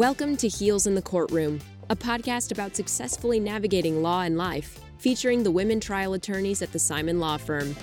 Welcome to Heels in the Courtroom, a podcast about successfully navigating law and life, featuring the women trial attorneys at the Simon Law Firm.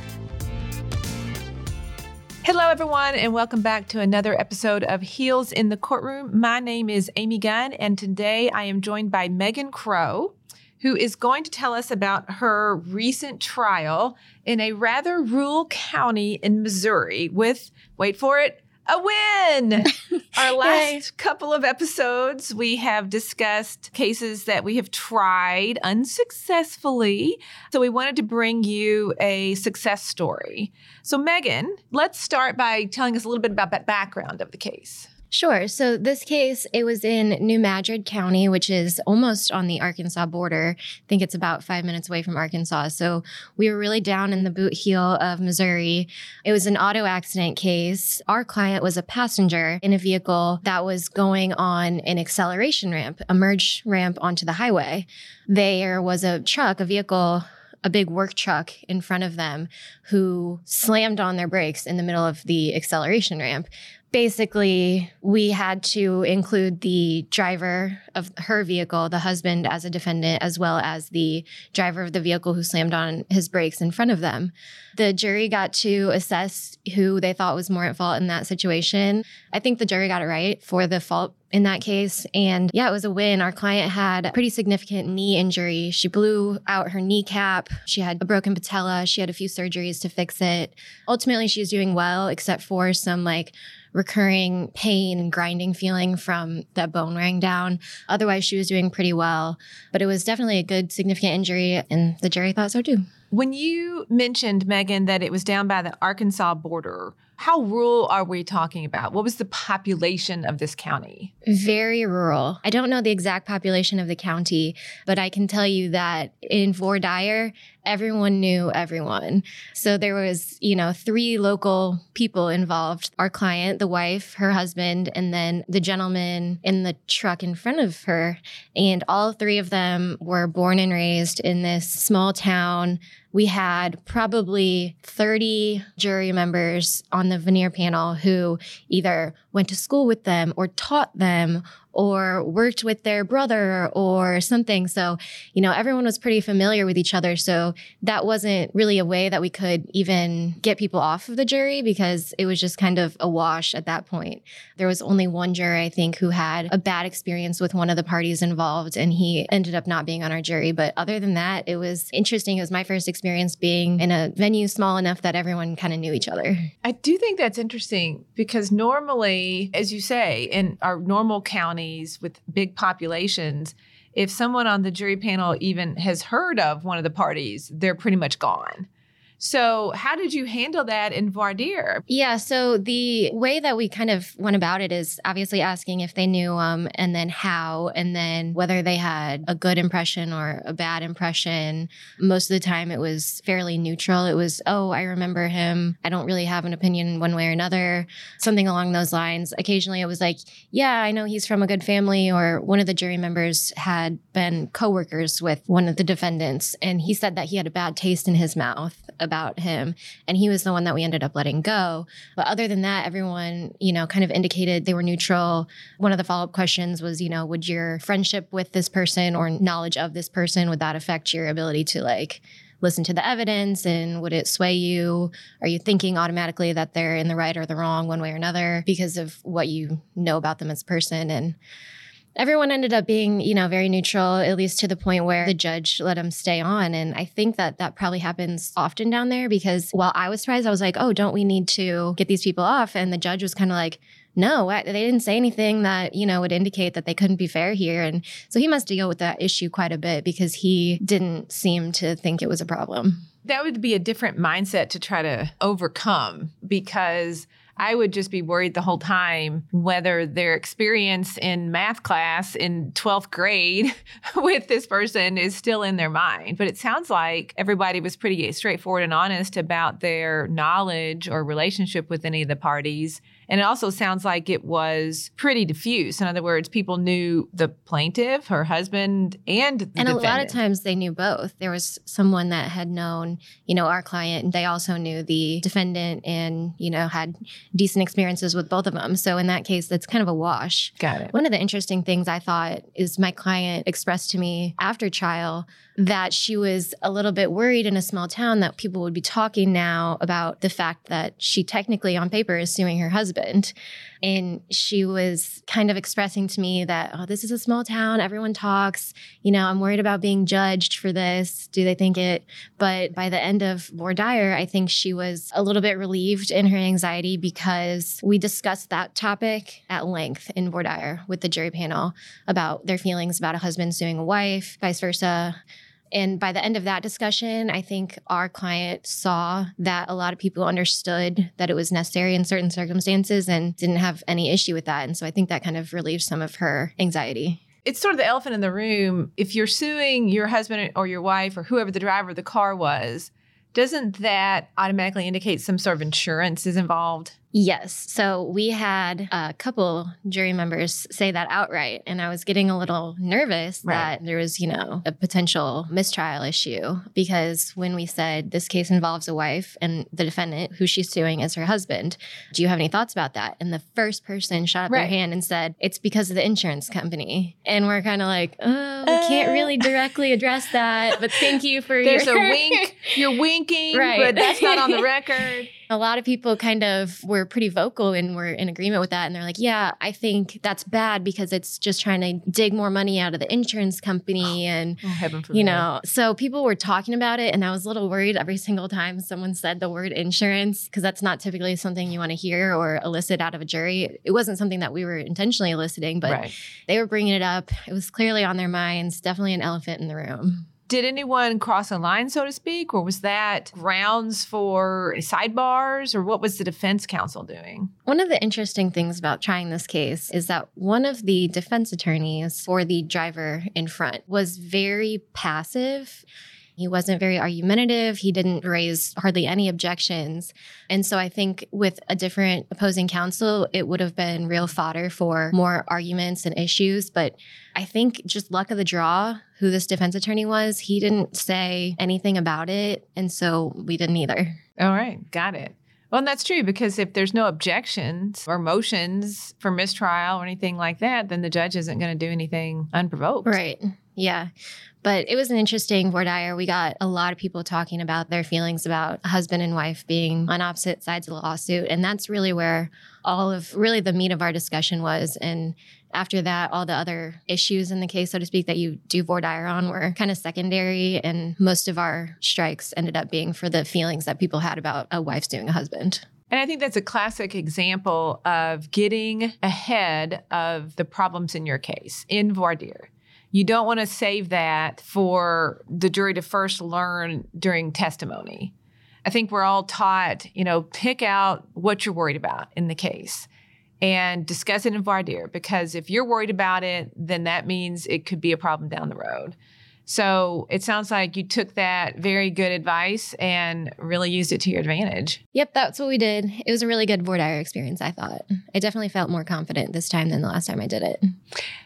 Hello, everyone, and welcome back to another episode of Heels in the Courtroom. My name is Amy Gunn, and today I am joined by Megan Crow, who is going to tell us about her recent trial in a rather rural county in Missouri with, wait for it, a win. Our last couple of episodes, we have discussed cases that we have tried unsuccessfully. So we wanted to bring you a success story. So, Megan, let's start by telling us a little bit about that background of the case. Sure. So this case, it was in New Madrid County, which is almost on the Arkansas border. I think it's about five minutes away from Arkansas. So we were really down in the boot heel of Missouri. It was an auto accident case. Our client was a passenger in a vehicle that was going on an acceleration ramp, a merge ramp onto the highway. There was a truck, a vehicle a big work truck in front of them who slammed on their brakes in the middle of the acceleration ramp basically we had to include the driver of her vehicle the husband as a defendant as well as the driver of the vehicle who slammed on his brakes in front of them the jury got to assess who they thought was more at fault in that situation i think the jury got it right for the fault in that case. And yeah, it was a win. Our client had a pretty significant knee injury. She blew out her kneecap. She had a broken patella. She had a few surgeries to fix it. Ultimately, she was doing well, except for some like recurring pain and grinding feeling from that bone wearing down. Otherwise, she was doing pretty well, but it was definitely a good, significant injury, and the jury thought so too. When you mentioned, Megan, that it was down by the Arkansas border, how rural are we talking about? What was the population of this county? Very rural. I don't know the exact population of the county, but I can tell you that in Fort Dyer, everyone knew everyone. So there was, you know, three local people involved our client, the wife, her husband, and then the gentleman in the truck in front of her. And all three of them were born and raised in this small town we had probably 30 jury members on the venire panel who either went to school with them or taught them or worked with their brother or something. So, you know, everyone was pretty familiar with each other. So that wasn't really a way that we could even get people off of the jury because it was just kind of a wash at that point. There was only one juror, I think, who had a bad experience with one of the parties involved and he ended up not being on our jury. But other than that, it was interesting. It was my first experience being in a venue small enough that everyone kind of knew each other. I do think that's interesting because normally, as you say, in our normal county, counties with big populations, if someone on the jury panel even has heard of one of the parties, they're pretty much gone. So, how did you handle that in voir dire? Yeah, so the way that we kind of went about it is obviously asking if they knew um and then how and then whether they had a good impression or a bad impression. Most of the time it was fairly neutral. It was, "Oh, I remember him. I don't really have an opinion one way or another." Something along those lines. Occasionally it was like, "Yeah, I know he's from a good family," or one of the jury members had been coworkers with one of the defendants and he said that he had a bad taste in his mouth about him. And he was the one that we ended up letting go. But other than that, everyone, you know, kind of indicated they were neutral. One of the follow up questions was, you know, would your friendship with this person or knowledge of this person, would that affect your ability to like, listen to the evidence and would it sway you? Are you thinking automatically that they're in the right or the wrong one way or another because of what you know about them as a person? And everyone ended up being, you know, very neutral, at least to the point where the judge let him stay on. And I think that that probably happens often down there because while I was surprised, I was like, oh, don't we need to get these people off? And the judge was kind of like, no, they didn't say anything that, you know, would indicate that they couldn't be fair here. And so he must deal with that issue quite a bit because he didn't seem to think it was a problem. That would be a different mindset to try to overcome because I would just be worried the whole time whether their experience in math class in 12th grade with this person is still in their mind. But it sounds like everybody was pretty straightforward and honest about their knowledge or relationship with any of the parties. And it also sounds like it was pretty diffuse. In other words, people knew the plaintiff, her husband, and the And defendant. a lot of times they knew both. There was someone that had known, you know, our client, and they also knew the defendant and, you know, had decent experiences with both of them. So in that case, that's kind of a wash. Got it. One of the interesting things I thought is my client expressed to me after trial that she was a little bit worried in a small town that people would be talking now about the fact that she technically on paper is suing her husband. And she was kind of expressing to me that, oh, this is a small town. Everyone talks. You know, I'm worried about being judged for this. Do they think it? But by the end of dire, I think she was a little bit relieved in her anxiety because we discussed that topic at length in dire with the jury panel about their feelings about a husband suing a wife, vice versa. And by the end of that discussion, I think our client saw that a lot of people understood that it was necessary in certain circumstances and didn't have any issue with that. And so I think that kind of relieved some of her anxiety. It's sort of the elephant in the room. If you're suing your husband or your wife or whoever the driver of the car was, doesn't that automatically indicate some sort of insurance is involved? Yes. So we had a couple jury members say that outright. And I was getting a little nervous right. that there was, you know, a potential mistrial issue because when we said this case involves a wife and the defendant who she's suing is her husband, do you have any thoughts about that? And the first person shot up right. their hand and said, it's because of the insurance company. And we're kind of like, oh, we uh, can't really directly address that. But thank you for There's your. a wink. You're winking, right. but that's not on the record a lot of people kind of were pretty vocal and were in agreement with that. And they're like, yeah, I think that's bad because it's just trying to dig more money out of the insurance company. Oh, and, oh, you know, so people were talking about it. And I was a little worried every single time someone said the word insurance because that's not typically something you want to hear or elicit out of a jury. It wasn't something that we were intentionally eliciting, but right. they were bringing it up. It was clearly on their minds, definitely an elephant in the room. Did anyone cross a line, so to speak, or was that grounds for sidebars, or what was the defense counsel doing? One of the interesting things about trying this case is that one of the defense attorneys for the driver in front was very passive. He wasn't very argumentative. He didn't raise hardly any objections. And so I think with a different opposing counsel, it would have been real fodder for more arguments and issues. But I think just luck of the draw, who this defense attorney was, he didn't say anything about it. And so we didn't either. All right. Got it. Well, and that's true because if there's no objections or motions for mistrial or anything like that, then the judge isn't going to do anything unprovoked. Right. Yeah. But it was an interesting voir dire. We got a lot of people talking about their feelings about husband and wife being on opposite sides of the lawsuit. And that's really where all of really the meat of our discussion was. And after that, all the other issues in the case, so to speak, that you do voir dire on were kind of secondary. And most of our strikes ended up being for the feelings that people had about a wife suing a husband. And I think that's a classic example of getting ahead of the problems in your case in voir dire. You don't want to save that for the jury to first learn during testimony. I think we're all taught, you know, pick out what you're worried about in the case and discuss it in voir dire because if you're worried about it, then that means it could be a problem down the road. So it sounds like you took that very good advice and really used it to your advantage. Yep, that's what we did. It was a really good voir dire experience, I thought. I definitely felt more confident this time than the last time I did it.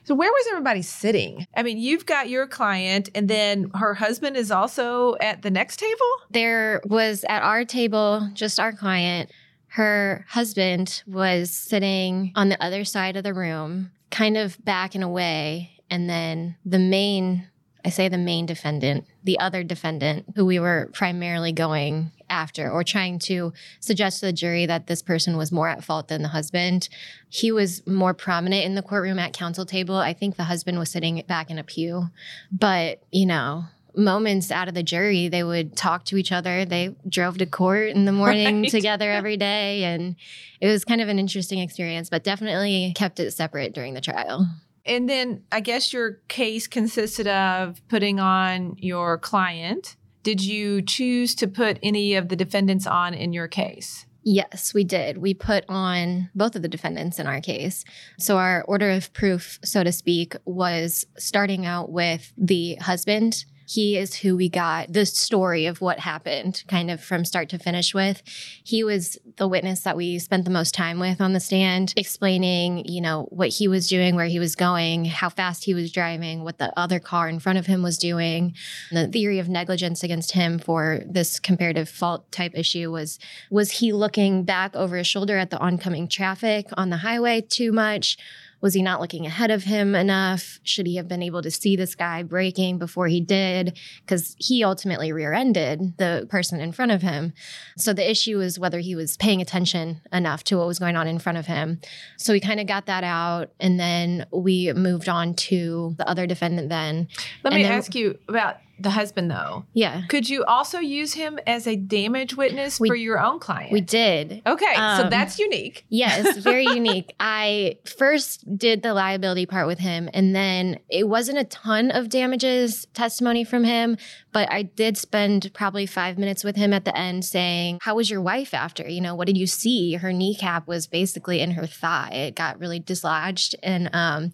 So, where was everybody sitting? I mean, you've got your client, and then her husband is also at the next table? There was at our table just our client. Her husband was sitting on the other side of the room, kind of back and away. And then the main I say the main defendant, the other defendant who we were primarily going after or trying to suggest to the jury that this person was more at fault than the husband. He was more prominent in the courtroom at counsel table. I think the husband was sitting back in a pew. But, you know, moments out of the jury, they would talk to each other. They drove to court in the morning right. together every day. And it was kind of an interesting experience, but definitely kept it separate during the trial. And then I guess your case consisted of putting on your client. Did you choose to put any of the defendants on in your case? Yes, we did. We put on both of the defendants in our case. So, our order of proof, so to speak, was starting out with the husband he is who we got the story of what happened kind of from start to finish with. He was the witness that we spent the most time with on the stand, explaining, you know, what he was doing, where he was going, how fast he was driving, what the other car in front of him was doing. The theory of negligence against him for this comparative fault type issue was was he looking back over his shoulder at the oncoming traffic on the highway too much? Was he not looking ahead of him enough? Should he have been able to see this guy braking before he did? Because he ultimately rear ended the person in front of him. So the issue is whether he was paying attention enough to what was going on in front of him. So we kind of got that out. And then we moved on to the other defendant then. Let me then, ask you about the husband though. Yeah. Could you also use him as a damage witness we, for your own client? We did. Okay, um, so that's unique. Yes, very unique. I first did the liability part with him and then it wasn't a ton of damages testimony from him, but I did spend probably 5 minutes with him at the end saying, "How was your wife after? You know, what did you see? Her kneecap was basically in her thigh. It got really dislodged and um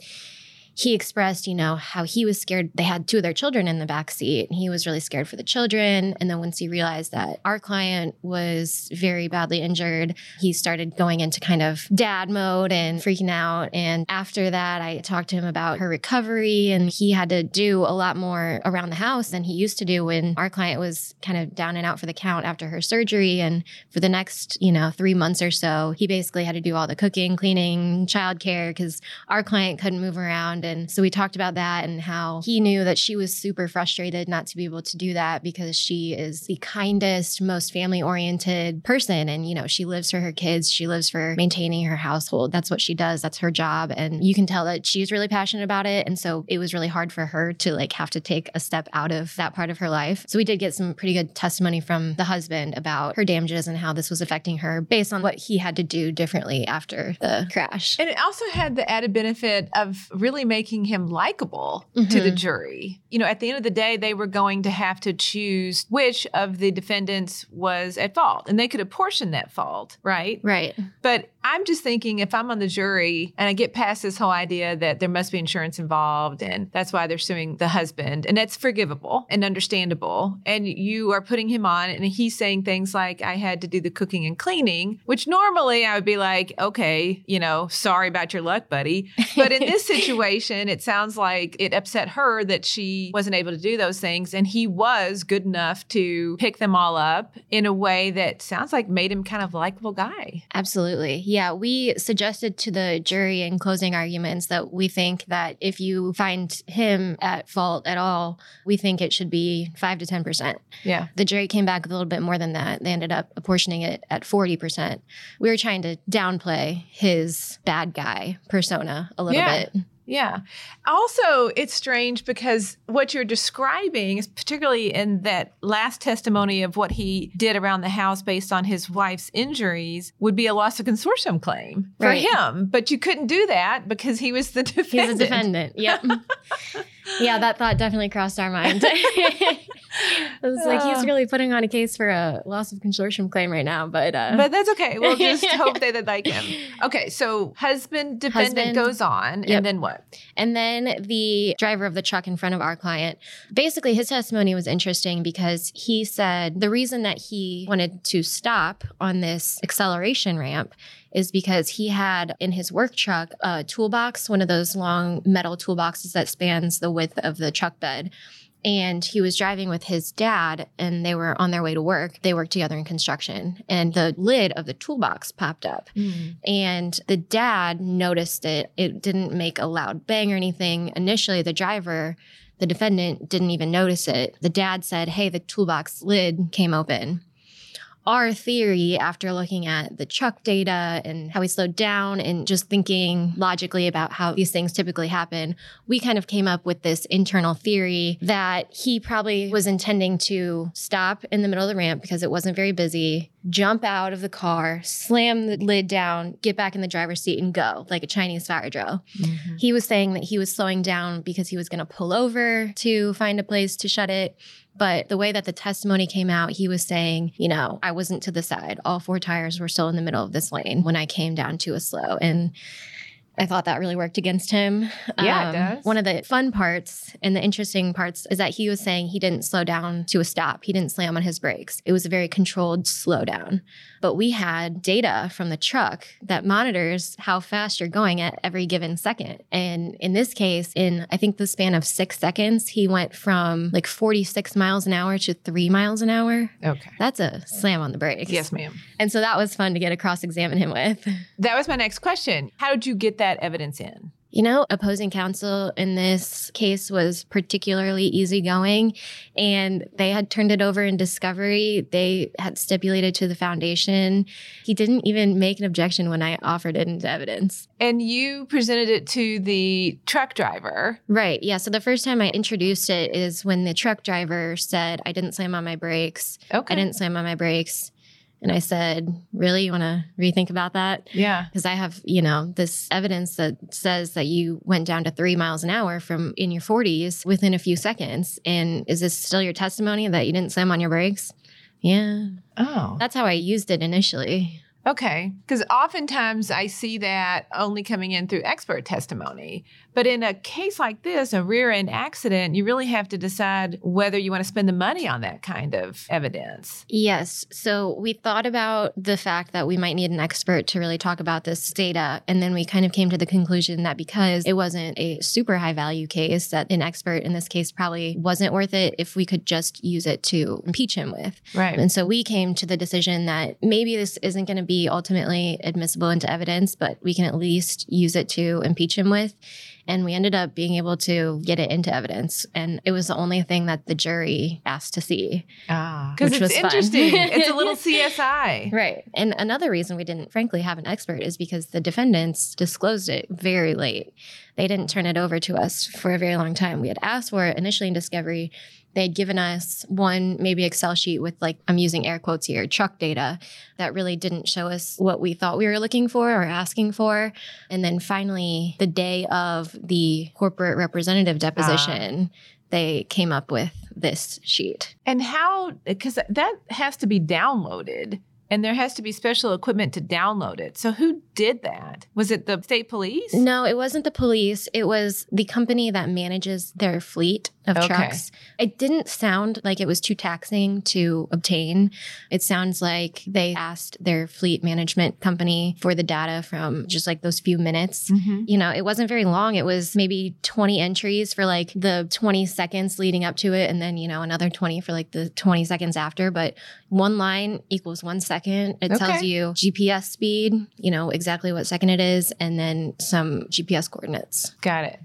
he expressed, you know, how he was scared. They had two of their children in the back seat, and he was really scared for the children. And then once he realized that our client was very badly injured, he started going into kind of dad mode and freaking out. And after that, I talked to him about her recovery, and he had to do a lot more around the house than he used to do when our client was kind of down and out for the count after her surgery. And for the next, you know, three months or so, he basically had to do all the cooking, cleaning, childcare because our client couldn't move around and so we talked about that and how he knew that she was super frustrated not to be able to do that because she is the kindest, most family oriented person. And, you know, she lives for her kids, she lives for maintaining her household. That's what she does, that's her job. And you can tell that she's really passionate about it. And so it was really hard for her to like have to take a step out of that part of her life. So we did get some pretty good testimony from the husband about her damages and how this was affecting her based on what he had to do differently after the crash. And it also had the added benefit of really making making him likable mm-hmm. to the mm-hmm. jury. You know, at the end of the day, they were going to have to choose which of the defendants was at fault, and they could apportion that fault, right? Right. But I'm just thinking if I'm on the jury and I get past this whole idea that there must be insurance involved and that's why they're suing the husband, and that's forgivable and understandable, and you are putting him on, and he's saying things like, I had to do the cooking and cleaning, which normally I would be like, okay, you know, sorry about your luck, buddy. But in this situation, it sounds like it upset her that she wasn't able to do those things, and he was good enough to pick them all up in a way that sounds like made him kind of likable guy. Absolutely. Yeah we suggested to the jury in closing arguments that we think that if you find him at fault at all, we think it should be 5 to 10%. Yeah. The jury came back a little bit more than that. They ended up apportioning it at 40%. We were trying to downplay his bad guy persona a little yeah. bit. Yeah. Also, it's strange because what you're describing is particularly in that last testimony of what he did around the house based on his wife's injuries would be a loss of consortium claim for right. him. But you couldn't do that because he was the defendant. He's a defendant. Yep. yeah, that thought definitely crossed our mind. I was like, he's really putting on a case for a loss of consortium claim right now, but uh, but that's okay. We'll just hope they like him. Okay, so husband dependent husband, goes on, yep. and then what? And then the driver of the truck in front of our client, basically, his testimony was interesting because he said the reason that he wanted to stop on this acceleration ramp is because he had in his work truck a toolbox, one of those long metal toolboxes that spans the width of the truck bed and he was driving with his dad and they were on their way to work. They worked together in construction and the lid of the toolbox popped up. Mm. and the dad noticed it. It didn't make a loud bang or anything. Initially the driver the defendant didn't even notice it. The dad said hey the toolbox lid came open our theory after looking at the Chuck data and how he slowed down and just thinking logically about how these things typically happen, we kind of came up with this internal theory that he probably was intending to stop in the middle of the ramp because it wasn't very busy, jump out of the car, slam the lid down, get back in the driver's seat and go like a Chinese fire drill. Mm-hmm. He was saying that he was slowing down because he was going to pull over to find a place to shut it but the way that the testimony came out, he was saying, you know, I wasn't to the side. All four tires were still in the middle of this lane when I came down to a slow. And I thought that really worked against him. Yeah, it um, does. One of the fun parts and the interesting parts is that he was saying he didn't slow down to a stop. He didn't slam on his brakes. It was a very controlled slowdown. But we had data from the truck that monitors how fast you're going at every given second. And in this case, in I think the span of six seconds, he went from like 46 miles an hour to three miles an hour. Okay. That's a slam on the brakes. Yes, ma'am. And so that was fun to get to cross examine him with. That was my next question. How did you get that evidence in? You know, opposing counsel in this case was particularly easygoing, and they had turned it over in discovery. They had stipulated to the foundation. He didn't even make an objection when I offered it into evidence. And you presented it to the truck driver. Right. Yeah. So the first time I introduced it is when the truck driver said, I didn't slam on my brakes. Okay. I didn't slam on my brakes. And I said, Really? You want to rethink about that? Yeah. because I have, you know, this evidence that says that you went down to three miles an hour from in your 40s within a few seconds. And is this still your testimony that you didn't slam on your brakes? Yeah. Oh. That's how I used it initially. Okay. Because oftentimes I see that only coming in through expert testimony. But in a case like this, a rear end accident, you really have to decide whether you want to spend the money on that kind of evidence. Yes. So we thought about the fact that we might need an expert to really talk about this data. And then we kind of came to the conclusion that because it wasn't a super high value case, that an expert in this case probably wasn't worth it if we could just use it to impeach him with. Right. And so we came to the decision that maybe this isn't going to be ultimately admissible into evidence, but we can at least use it to impeach him with. And we ended up being able to get it into evidence. And it was the only thing that the jury asked to see. Ah. Because Which it's was fun. interesting. it's a little CSI. Right. And another reason we didn't, frankly, have an expert is because the defendants disclosed it very late. They didn't turn it over to us for a very long time. We had asked for it initially in discovery. They'd given us one, maybe Excel sheet with like, I'm using air quotes here, truck data that really didn't show us what we thought we were looking for or asking for. And then finally, the day of the corporate representative ah. deposition, they came up with this sheet. And how, because that has to be downloaded and there has to be special equipment to download it. So who did that? Was it the state police? No, it wasn't the police. It was the company that manages their fleet of Okay. trucks. It didn't sound like it was too taxing to obtain. It sounds like they asked their fleet management company for the data from just like those few minutes. Mhm. You know, it wasn't very long. It was maybe 20 entries for like the 20 seconds leading up to it, and then, you know, another 20 for like the 20 seconds after. But one line equals one second. It tells you GPS speed, you know, exactly what second it is, and then some GPS coordinates. Got it.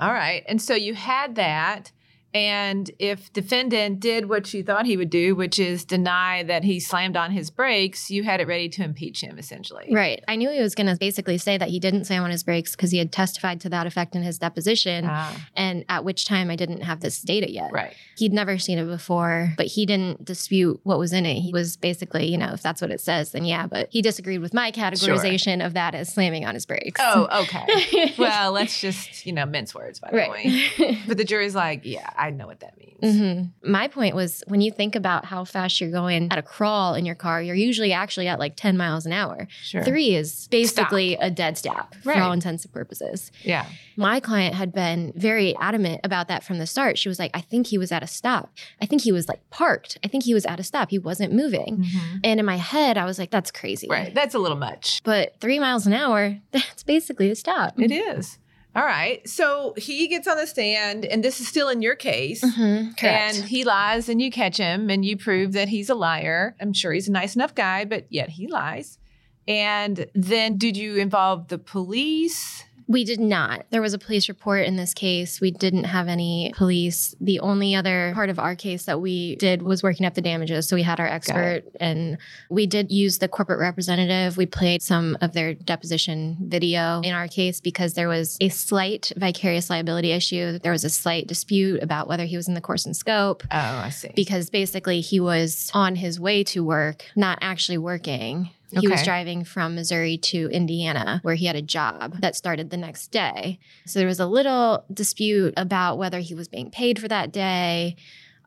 All right. And so you had that. And if defendant did what you thought he would do, which is deny that he slammed on his brakes, you had it ready to impeach him essentially. Right. I knew he was going to basically say that he didn't slam on his brakes because he had testified to that effect in his deposition. Ah, and at which time I didn't have this data yet. right. He'd never seen it before, but he didn't dispute what was in it. He was basically, you know, if that's what it says, then yeah, but he disagreed with my categorization of that as slamming on his brakes. Oh, okay. well, let's just, you know, mince words, by the way. right. But the jury's like, yeah, I know what that means. hmm My point was when you think about how fast you're going at a crawl in your car, you're usually actually at like 10 miles an hour. Sure. Three is basically a dead stop Right. for all intents and purposes. Yeah. My client had been very adamant about that from the start. She was like, I think he was at a stop. I think he was like parked. I think he was at a stop. He wasn't moving. And in my head, I was like, that's crazy. Right. That's a little much. But three miles an hour, that's basically a stop. It is. All right. So he gets on the stand, and this is still in your case. Mhm. And he lies, and you catch him, and you prove that he's a liar. I'm sure he's a nice enough guy, but yet he lies. And then, did you involve the police? We did not. There was a police report in this case. We didn't have any police. The only other part of our case that we did was working up the damages. So we had our expert and we did use the corporate representative. We played some of their deposition video in our case because there was a slight vicarious liability issue. There was a slight dispute about whether he was in the course and scope Oh, I see. because basically he was on his way to work, not actually working. He was driving from Missouri to Indiana, where he had a job that started the next day. So there was a little dispute about whether he was being paid for that day.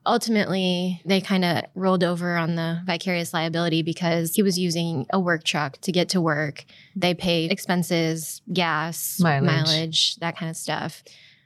ultimately, they kind of rolled over on the vicarious liability because he was using a work truck to get to work. They paid expenses, gas, Mileage. mileage that kind of stuff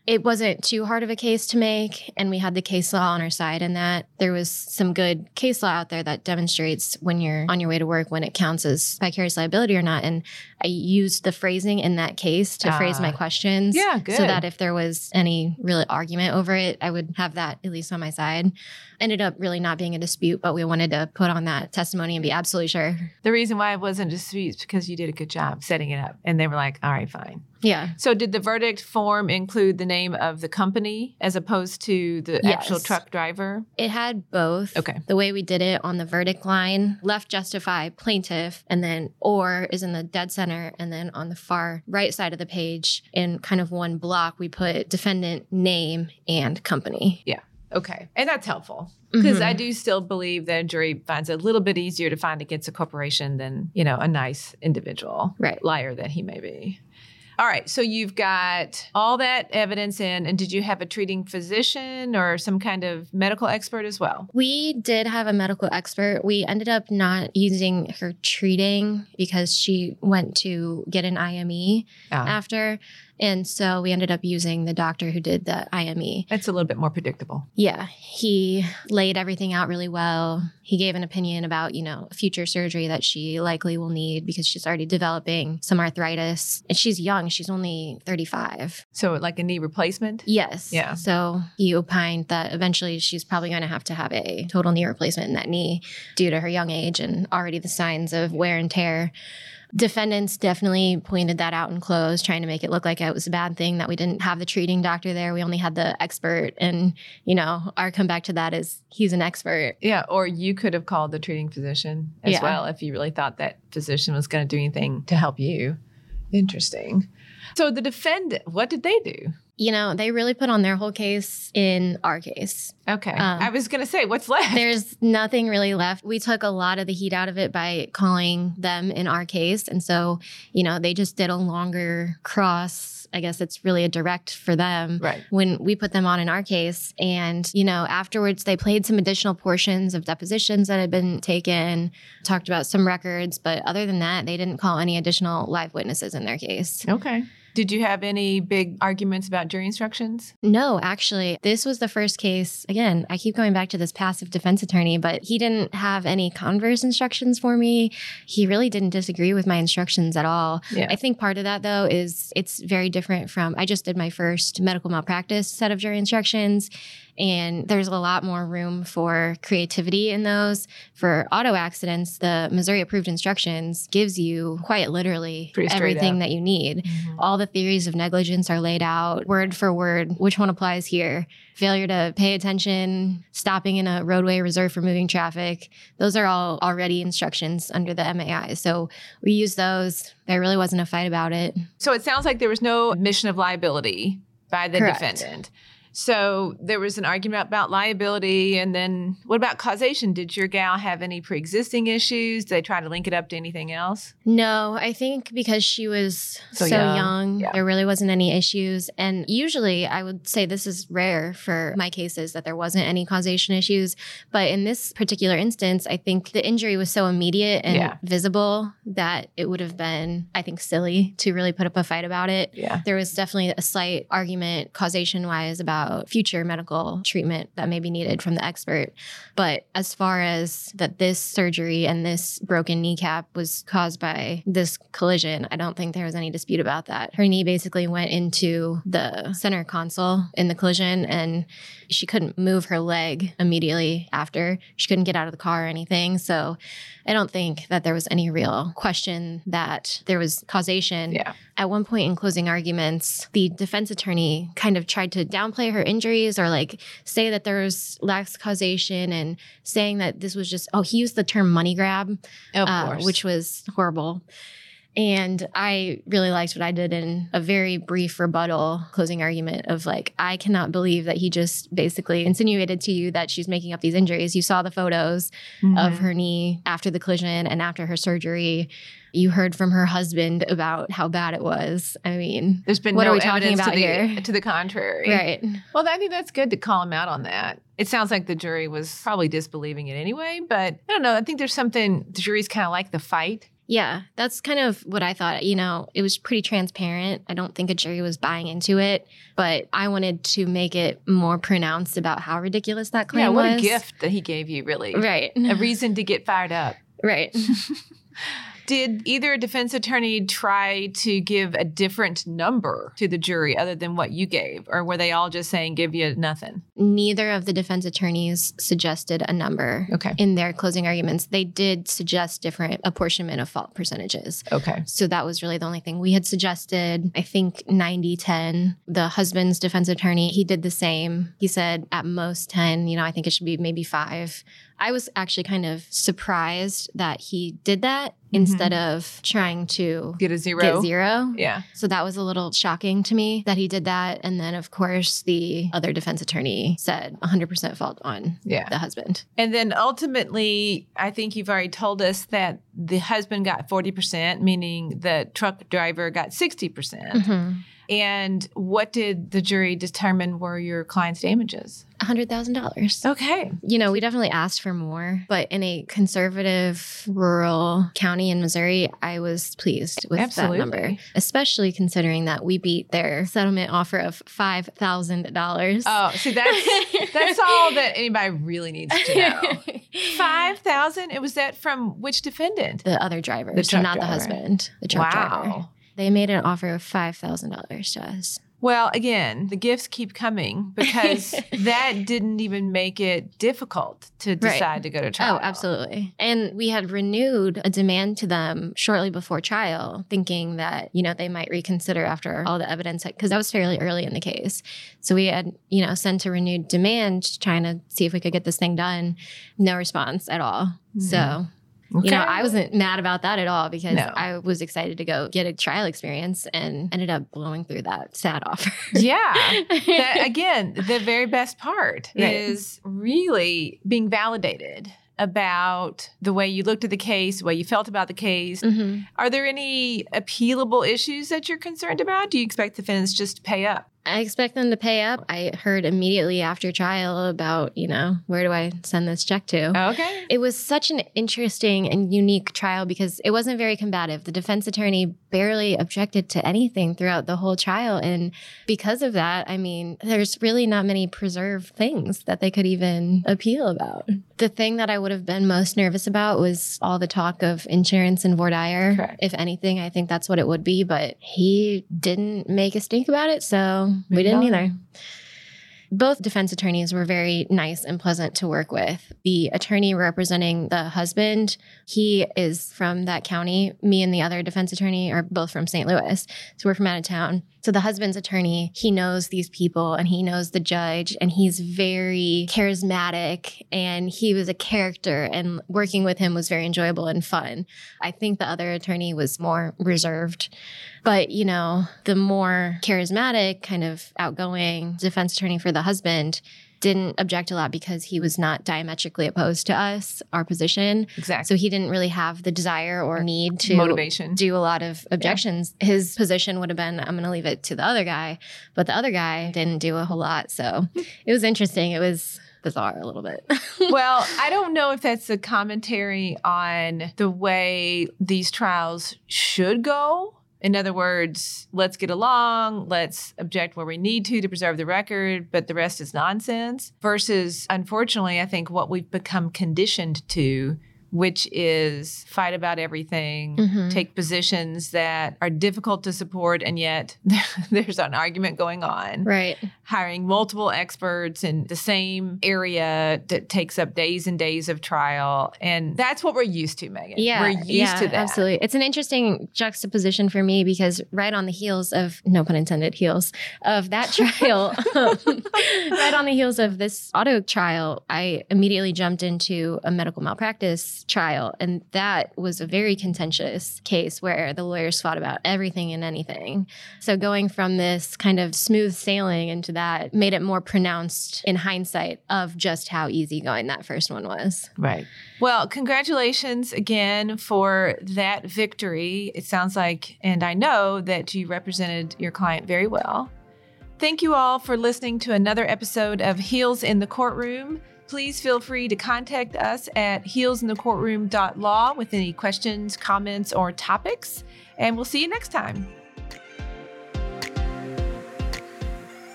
it wasn't too hard of a case to make and we had the case law on our side in that there was some good case law out there that demonstrates when you're on your way to work when it counts as vicarious liability or not and i used the phrasing in that case to phrase my Ah. questions Yeah, good. so that if there was any really argument over it i would have that at least on my side ended up really not being a dispute but we wanted to put on that testimony and be absolutely sure The reason why it wasn't a dispute is because you did a good job setting it up. And they were like, all right, fine. Yeah So, did the verdict form include the name of the company as opposed to the Yes. actual truck driver? It had both. Okay. The way we did it on the verdict line, left justify plaintiff, and then or is in the dead center. And then on the far right side of the page, in kind of one block, we put defendant name and company. Yeah. Okay. And that's helpful because Mhm. I do still believe that a jury finds it a little bit easier to find against a corporation than, you know, a nice individual Right. liar that he may be. All right. So you've got all that evidence in. And did you have a treating physician or some kind of medical expert as well? We did have a medical expert. We ended up not using her treating because she went to get an IME Ah, after. And so we ended up using the doctor who did the IME. that's a little bit more predictable. Yeah, he laid everything out really well. He gave an opinion about, you know, future surgery that she likely will need because she's already developing some arthritis. And she's young, she's only 35. So, like a knee replacement? Yes. Yeah. So he opined that eventually she's probably going to have to have a total knee replacement in that knee due to her young age and already the signs of wear and tear. Defendants definitely pointed that out in close, trying to make it look like it was a bad thing that we didn't have the treating doctor there. We only had the expert. And, you know, our comeback to that is he's an expert. Yeah, or you could have called the treating physician as Yeah. well if you really thought that physician was going to do anything to help you. Interesting. So the defendant, what did they do? You know, they really put on their whole case in our case. Okay. Um, I was going to say, what's left? There's nothing really left. We took a lot of the heat out of it by calling them in our case. And so, you know, they just did a longer cross. I guess it's really a direct for them. right. When we put them on in our case. And, you know, afterwards they played some additional portions of depositions that had been taken, talked about some records. But other than that, they didn't call any additional live witnesses in their case. Okay. Did you have any big arguments about jury instructions? No, actually, this was the first case. Again, I keep going back to this passive defense attorney, but he didn't have any converse instructions for me. He really didn't disagree with my instructions at all. Yeah. I think part of that, though, is it's very different from I just did my first medical malpractice set of jury instructions. And there's a lot more room for creativity in those. For auto accidents, the Missouri approved instructions gives you quite literally everything up. that you need mm-hmm. all the theories of negligence are laid out word for word which one applies here failure to pay attention stopping in a roadway reserved for moving traffic those are all already instructions under the MAI so we use those there really wasn't a fight about it So it sounds like there was no admission of liability by the Correct. defendant. So there was an argument about liability. And then what about causation? Did your gal have any pre existing issues? Did they try to link it up to anything else? no i think because she was So so, young. young, Yeah. there really wasn't any issues and usually i would say this is rare for my cases that there wasn't any causation issues but in this particular instance i think the injury was so immediate and Yeah. visible that it would have been i think silly to really put up a fight about it Yeah. there was definitely a slight argument causation wise about future medical treatment that may be needed from the expert but as far as that this surgery and this broken kneecap was caused by this collision, I don't think there was any dispute about that. Her knee basically went into the center console in the collision and she couldn't move her leg immediately after. She couldn't get out of the car or anything. So I don't think that there was any real question that there was causation. Yeah. At one point in closing arguments, the defense attorney kind of tried to downplay her injuries or like say that there was lax causation and saying that this was just, oh, he used the term money grab, Of uh, course. which was horrible. And I really liked what I did in a very brief rebuttal closing argument of like, I cannot believe that he just basically insinuated to you that she's making up these injuries. You saw the photos Mm-hmm. of her knee after the collision and after her surgery. You heard from her husband about how bad it was. I mean, There's been What no are we talking evidence about to the, here? to the contrary. right. Well, I think that's good to call him out on that. It sounds like the jury was probably disbelieving it anyway, but I don't know. I think there's something the jury's kind of like the fight. Yeah, that's kind of what I thought. You know, it was pretty transparent. I don't think a jury was buying into it, but I wanted to make it more pronounced about how ridiculous that claim was. yeah, what was. a gift that he gave you, really. Right. A reason to get fired up. right. Did either defense attorney try to give a different number to the jury other than what you gave? Or were they all just saying, give you nothing? Neither of the defense attorneys suggested a number Okay. in their closing arguments. They did suggest different apportionment of fault percentages. Okay. So that was really the only thing we had suggested. I think 90 10. The husband's defense attorney, he did the same. He said at most 10, you know, I think it should be maybe five. I was actually kind of surprised that he did that instead of trying to Get a zero. get zero. Yeah. So that was a little shocking to me that he did that. And then, of course, the other defense attorney said 100% fault on Yeah. the husband. And then ultimately, I think you've already told us that the husband got 40%, meaning the truck driver got 60%. percent Mhm. And what did the jury determine were your client's damages? $100,000. Okay. You know, we definitely asked for more, but in a conservative rural county in Missouri, I was pleased with Absolutely. that number, especially considering that we beat their settlement offer of $5,000. Oh, see, that's that's all that anybody really needs to know. Five thousand. It was that from which defendant? the other driver, The so truck not the husband, the truck driver. They made an offer of $5,000 to us. Well, again, the gifts keep coming because that didn't even make it difficult to Right. decide to go to oh, trial. Oh, absolutely. And we had renewed a demand to them shortly before trial, thinking that, you know, they might reconsider after all the evidence, because that was fairly early in the case. So we had, you know, sent a renewed demand trying to see if we could get this thing done. No response at all. So, mm-hmm. You know, I wasn't mad about that at all because No. I was excited to go get a trial experience and ended up blowing through that sad offer. Yeah. again, the very best part Right. is really being validated about the way you looked at the case, the way you felt about the case. Mhm. Are there any appealable issues that you're concerned about? Do you expect the defendants just to pay up? I expect them to pay up. I heard immediately after trial about, you know, where do I send this check to? Okay. It was such an interesting and unique trial because it wasn't very combative. The defense attorney barely objected to anything throughout the whole trial. And because of that, I mean, there's really not many preserved things that they could even appeal about. The thing that I would have been most nervous about was all the talk of insurance and. Correct. If anything, I think that's what it would be, but he didn't make a stink about it. So we didn't either. Both defense attorneys were very nice and pleasant to work with. The attorney representing the husband, he is from that county. Me and the other defense attorney are both from St. Louis. So we're from out of town. So the husband's attorney, he knows these people and he knows the judge and he's very charismatic and he was a character and working with him was very enjoyable and fun. I think the other attorney was more reserved. But, you know, the more charismatic, kind of outgoing defense attorney for the husband didn't object a lot because he was not diametrically opposed to us, our position. Exactly. So he didn't really have the desire or need to Motivation. do a lot of objections. His position would have been, I'm going to leave it to the other guy. But the other guy didn't do a whole lot. So it was interesting. It was bizarre a little bit. well, I don't know if that's a commentary on the way these trials should go. In other words, let's get along, let's object where we need to to preserve the record, but the rest is nonsense. Versus, unfortunately, I think what we've become conditioned to, which is fight about everything, Mhm. take positions that are difficult to support, and yet there's an argument going on right. hiring multiple experts in the same area that takes up days and days of trial. And that's what we're used to, Megan. Yeah, We're used yeah, to that. Absolutely. It's an interesting juxtaposition for me because right on the heels of, no pun intended, heels of that trial, right on the heels of this auto trial, I immediately jumped into a medical malpractice this trial. And that was a very contentious case where the lawyers fought about everything and anything. So going from this kind of smooth sailing into that made it more pronounced in hindsight of just how easygoing that first one was. Right. Well, congratulations again for that victory. It sounds like, and I know that you represented your client very well. Thank you all for listening to another episode of Heels in the Courtroom. Please feel free to contact us at heelsinthecourtroom.law with any questions, comments, or topics, and we'll see you next time.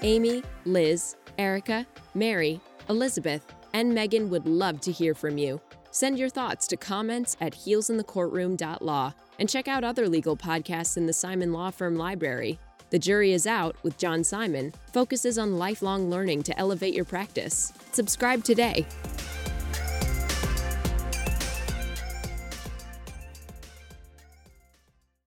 Amy, Liz, Erica, Mary, Elizabeth, and Megan would love to hear from you. Send your thoughts to comments at heelsinthecourtroom.law and check out other legal podcasts in the Simon Law Firm library. The Jury is Out with John Simon focuses on lifelong learning to elevate your practice. Subscribe today.